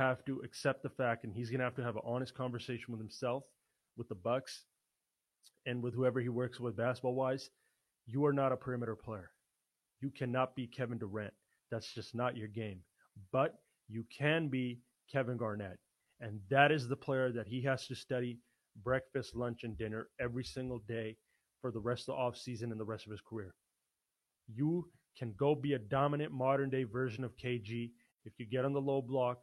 have to accept the fact, and he's going to have to have an honest conversation with himself, with the Bucks, and with whoever he works with basketball wise. You are not a perimeter player. You cannot be Kevin Durant. That's just not your game. But you can be Kevin Garnett. And that is the player that he has to study breakfast, lunch, and dinner every single day for the rest of the offseason and the rest of his career. You can go be a dominant modern day version of KG if you get on the low block,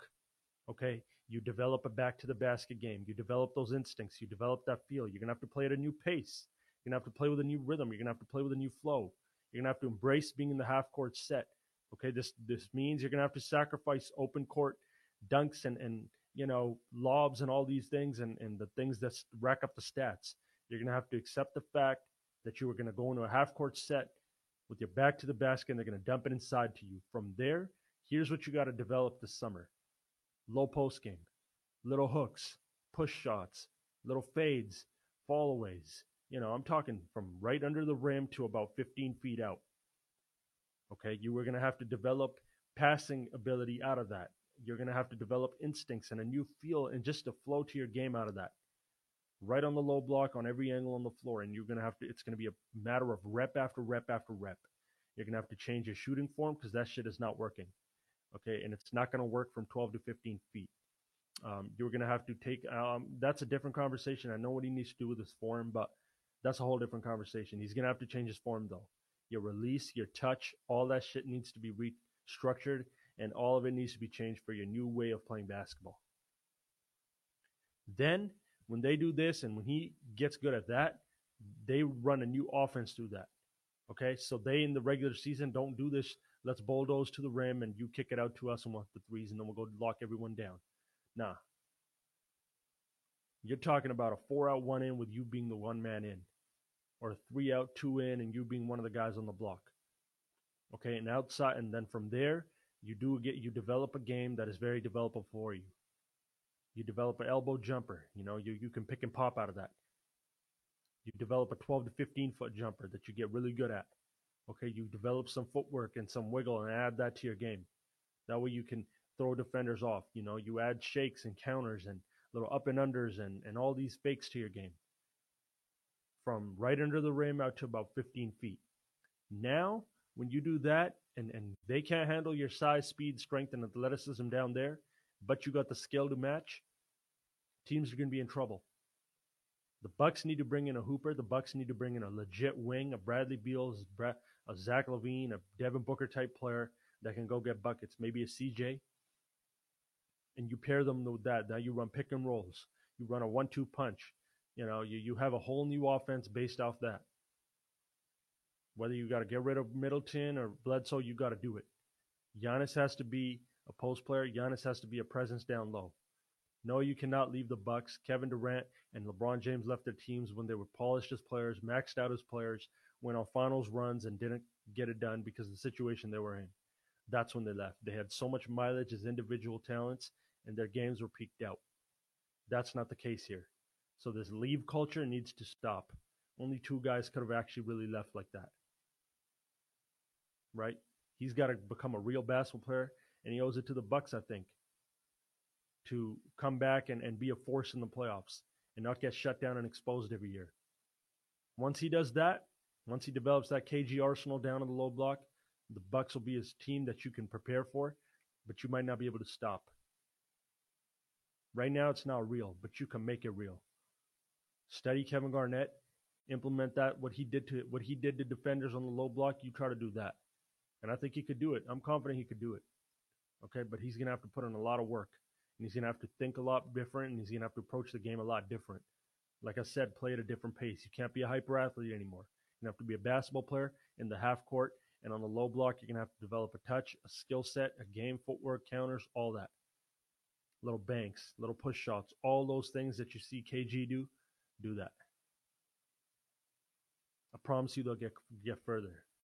okay? You develop a back to the basket game. You develop those instincts. You develop that feel. You're going to have to play at a new pace. You're going to have to play with a new rhythm. You're going to have to play with a new flow. You're going to have to embrace being in the half court set. Okay, this this means you're going to have to sacrifice open court dunks and and you know lobs and all these things and and the things that rack up the stats. You're going to have to accept the fact that you are going to go into a half court set with your back to the basket and they're going to dump it inside to you. From there, here's what you got to develop this summer low post game, little hooks, push shots, little fades, fallaways. You know, I'm talking from right under the rim to about 15 feet out. Okay, you were going to have to develop passing ability out of that. You're going to have to develop instincts and a new feel and just a flow to your game out of that right on the low block on every angle on the floor. And you're going to have to, it's going to be a matter of rep after rep after rep. You're going to have to change your shooting form because that shit is not working. Okay. And it's not going to work from 12 to 15 feet. Um, you're going to have to take, um, that's a different conversation. I know what he needs to do with his form, but that's a whole different conversation. He's going to have to change his form though. Your release, your touch, all that shit needs to be restructured and all of it needs to be changed for your new way of playing basketball. Then when they do this and when he gets good at that, they run a new offense through that. Okay, so they in the regular season don't do this. Let's bulldoze to the rim and you kick it out to us and want the threes and then we'll go lock everyone down. Nah. You're talking about a four out, one in with you being the one man in, or a three out, two in, and you being one of the guys on the block. Okay, and outside, and then from there, you do get you develop a game that is very developable for you. You develop an elbow jumper. You know, you, you can pick and pop out of that. You develop a 12 to 15 foot jumper that you get really good at. Okay, you develop some footwork and some wiggle and add that to your game. That way you can throw defenders off. You know, you add shakes and counters and little up and unders and, and all these fakes to your game. From right under the rim out to about 15 feet. Now, when you do that and, and they can't handle your size, speed, strength, and athleticism down there, but you got the skill to match, teams are going to be in trouble. The Bucks need to bring in a hooper. The Bucks need to bring in a legit wing, a Bradley Beals, a Zach LaVine, a Devin Booker type player that can go get buckets. Maybe a CJ, and you pair them with that. Now you run pick and rolls. You run a one-two punch. You know, you you have a whole new offense based off that. Whether you got to get rid of Middleton or Bledsoe, you got to do it. Giannis has to be a post player. Giannis has to be a presence down low. No, you cannot leave the Bucks. Kevin Durant and LeBron James left their teams when they were polished as players, maxed out as players, went on finals runs and didn't get it done because of the situation they were in. That's when they left. They had so much mileage as individual talents and their games were peaked out. That's not the case here. So this leave culture needs to stop. Only two guys could have actually really left like that. Right? He's got to become a real basketball player and he owes it to the Bucks, I think to come back and, and be a force in the playoffs and not get shut down and exposed every year. Once he does that, once he develops that KG arsenal down in the low block, the Bucks will be his team that you can prepare for, but you might not be able to stop. Right now, it's not real, but you can make it real. Study Kevin Garnett, implement that. What he did to what he did to defenders on the low block, you try to do that, and I think he could do it. I'm confident he could do it. Okay, but he's gonna have to put in a lot of work and he's gonna have to think a lot different, and he's gonna have to approach the game a lot different. Like I said, play at a different pace. You can't be a hyper athlete anymore. You have to be a basketball player in the half court and on the low block. You're gonna have to develop a touch, a skill set, a game, footwork, counters, all that. Little banks, little push shots, all those things that you see KG do, do that. I promise you they'll get get further.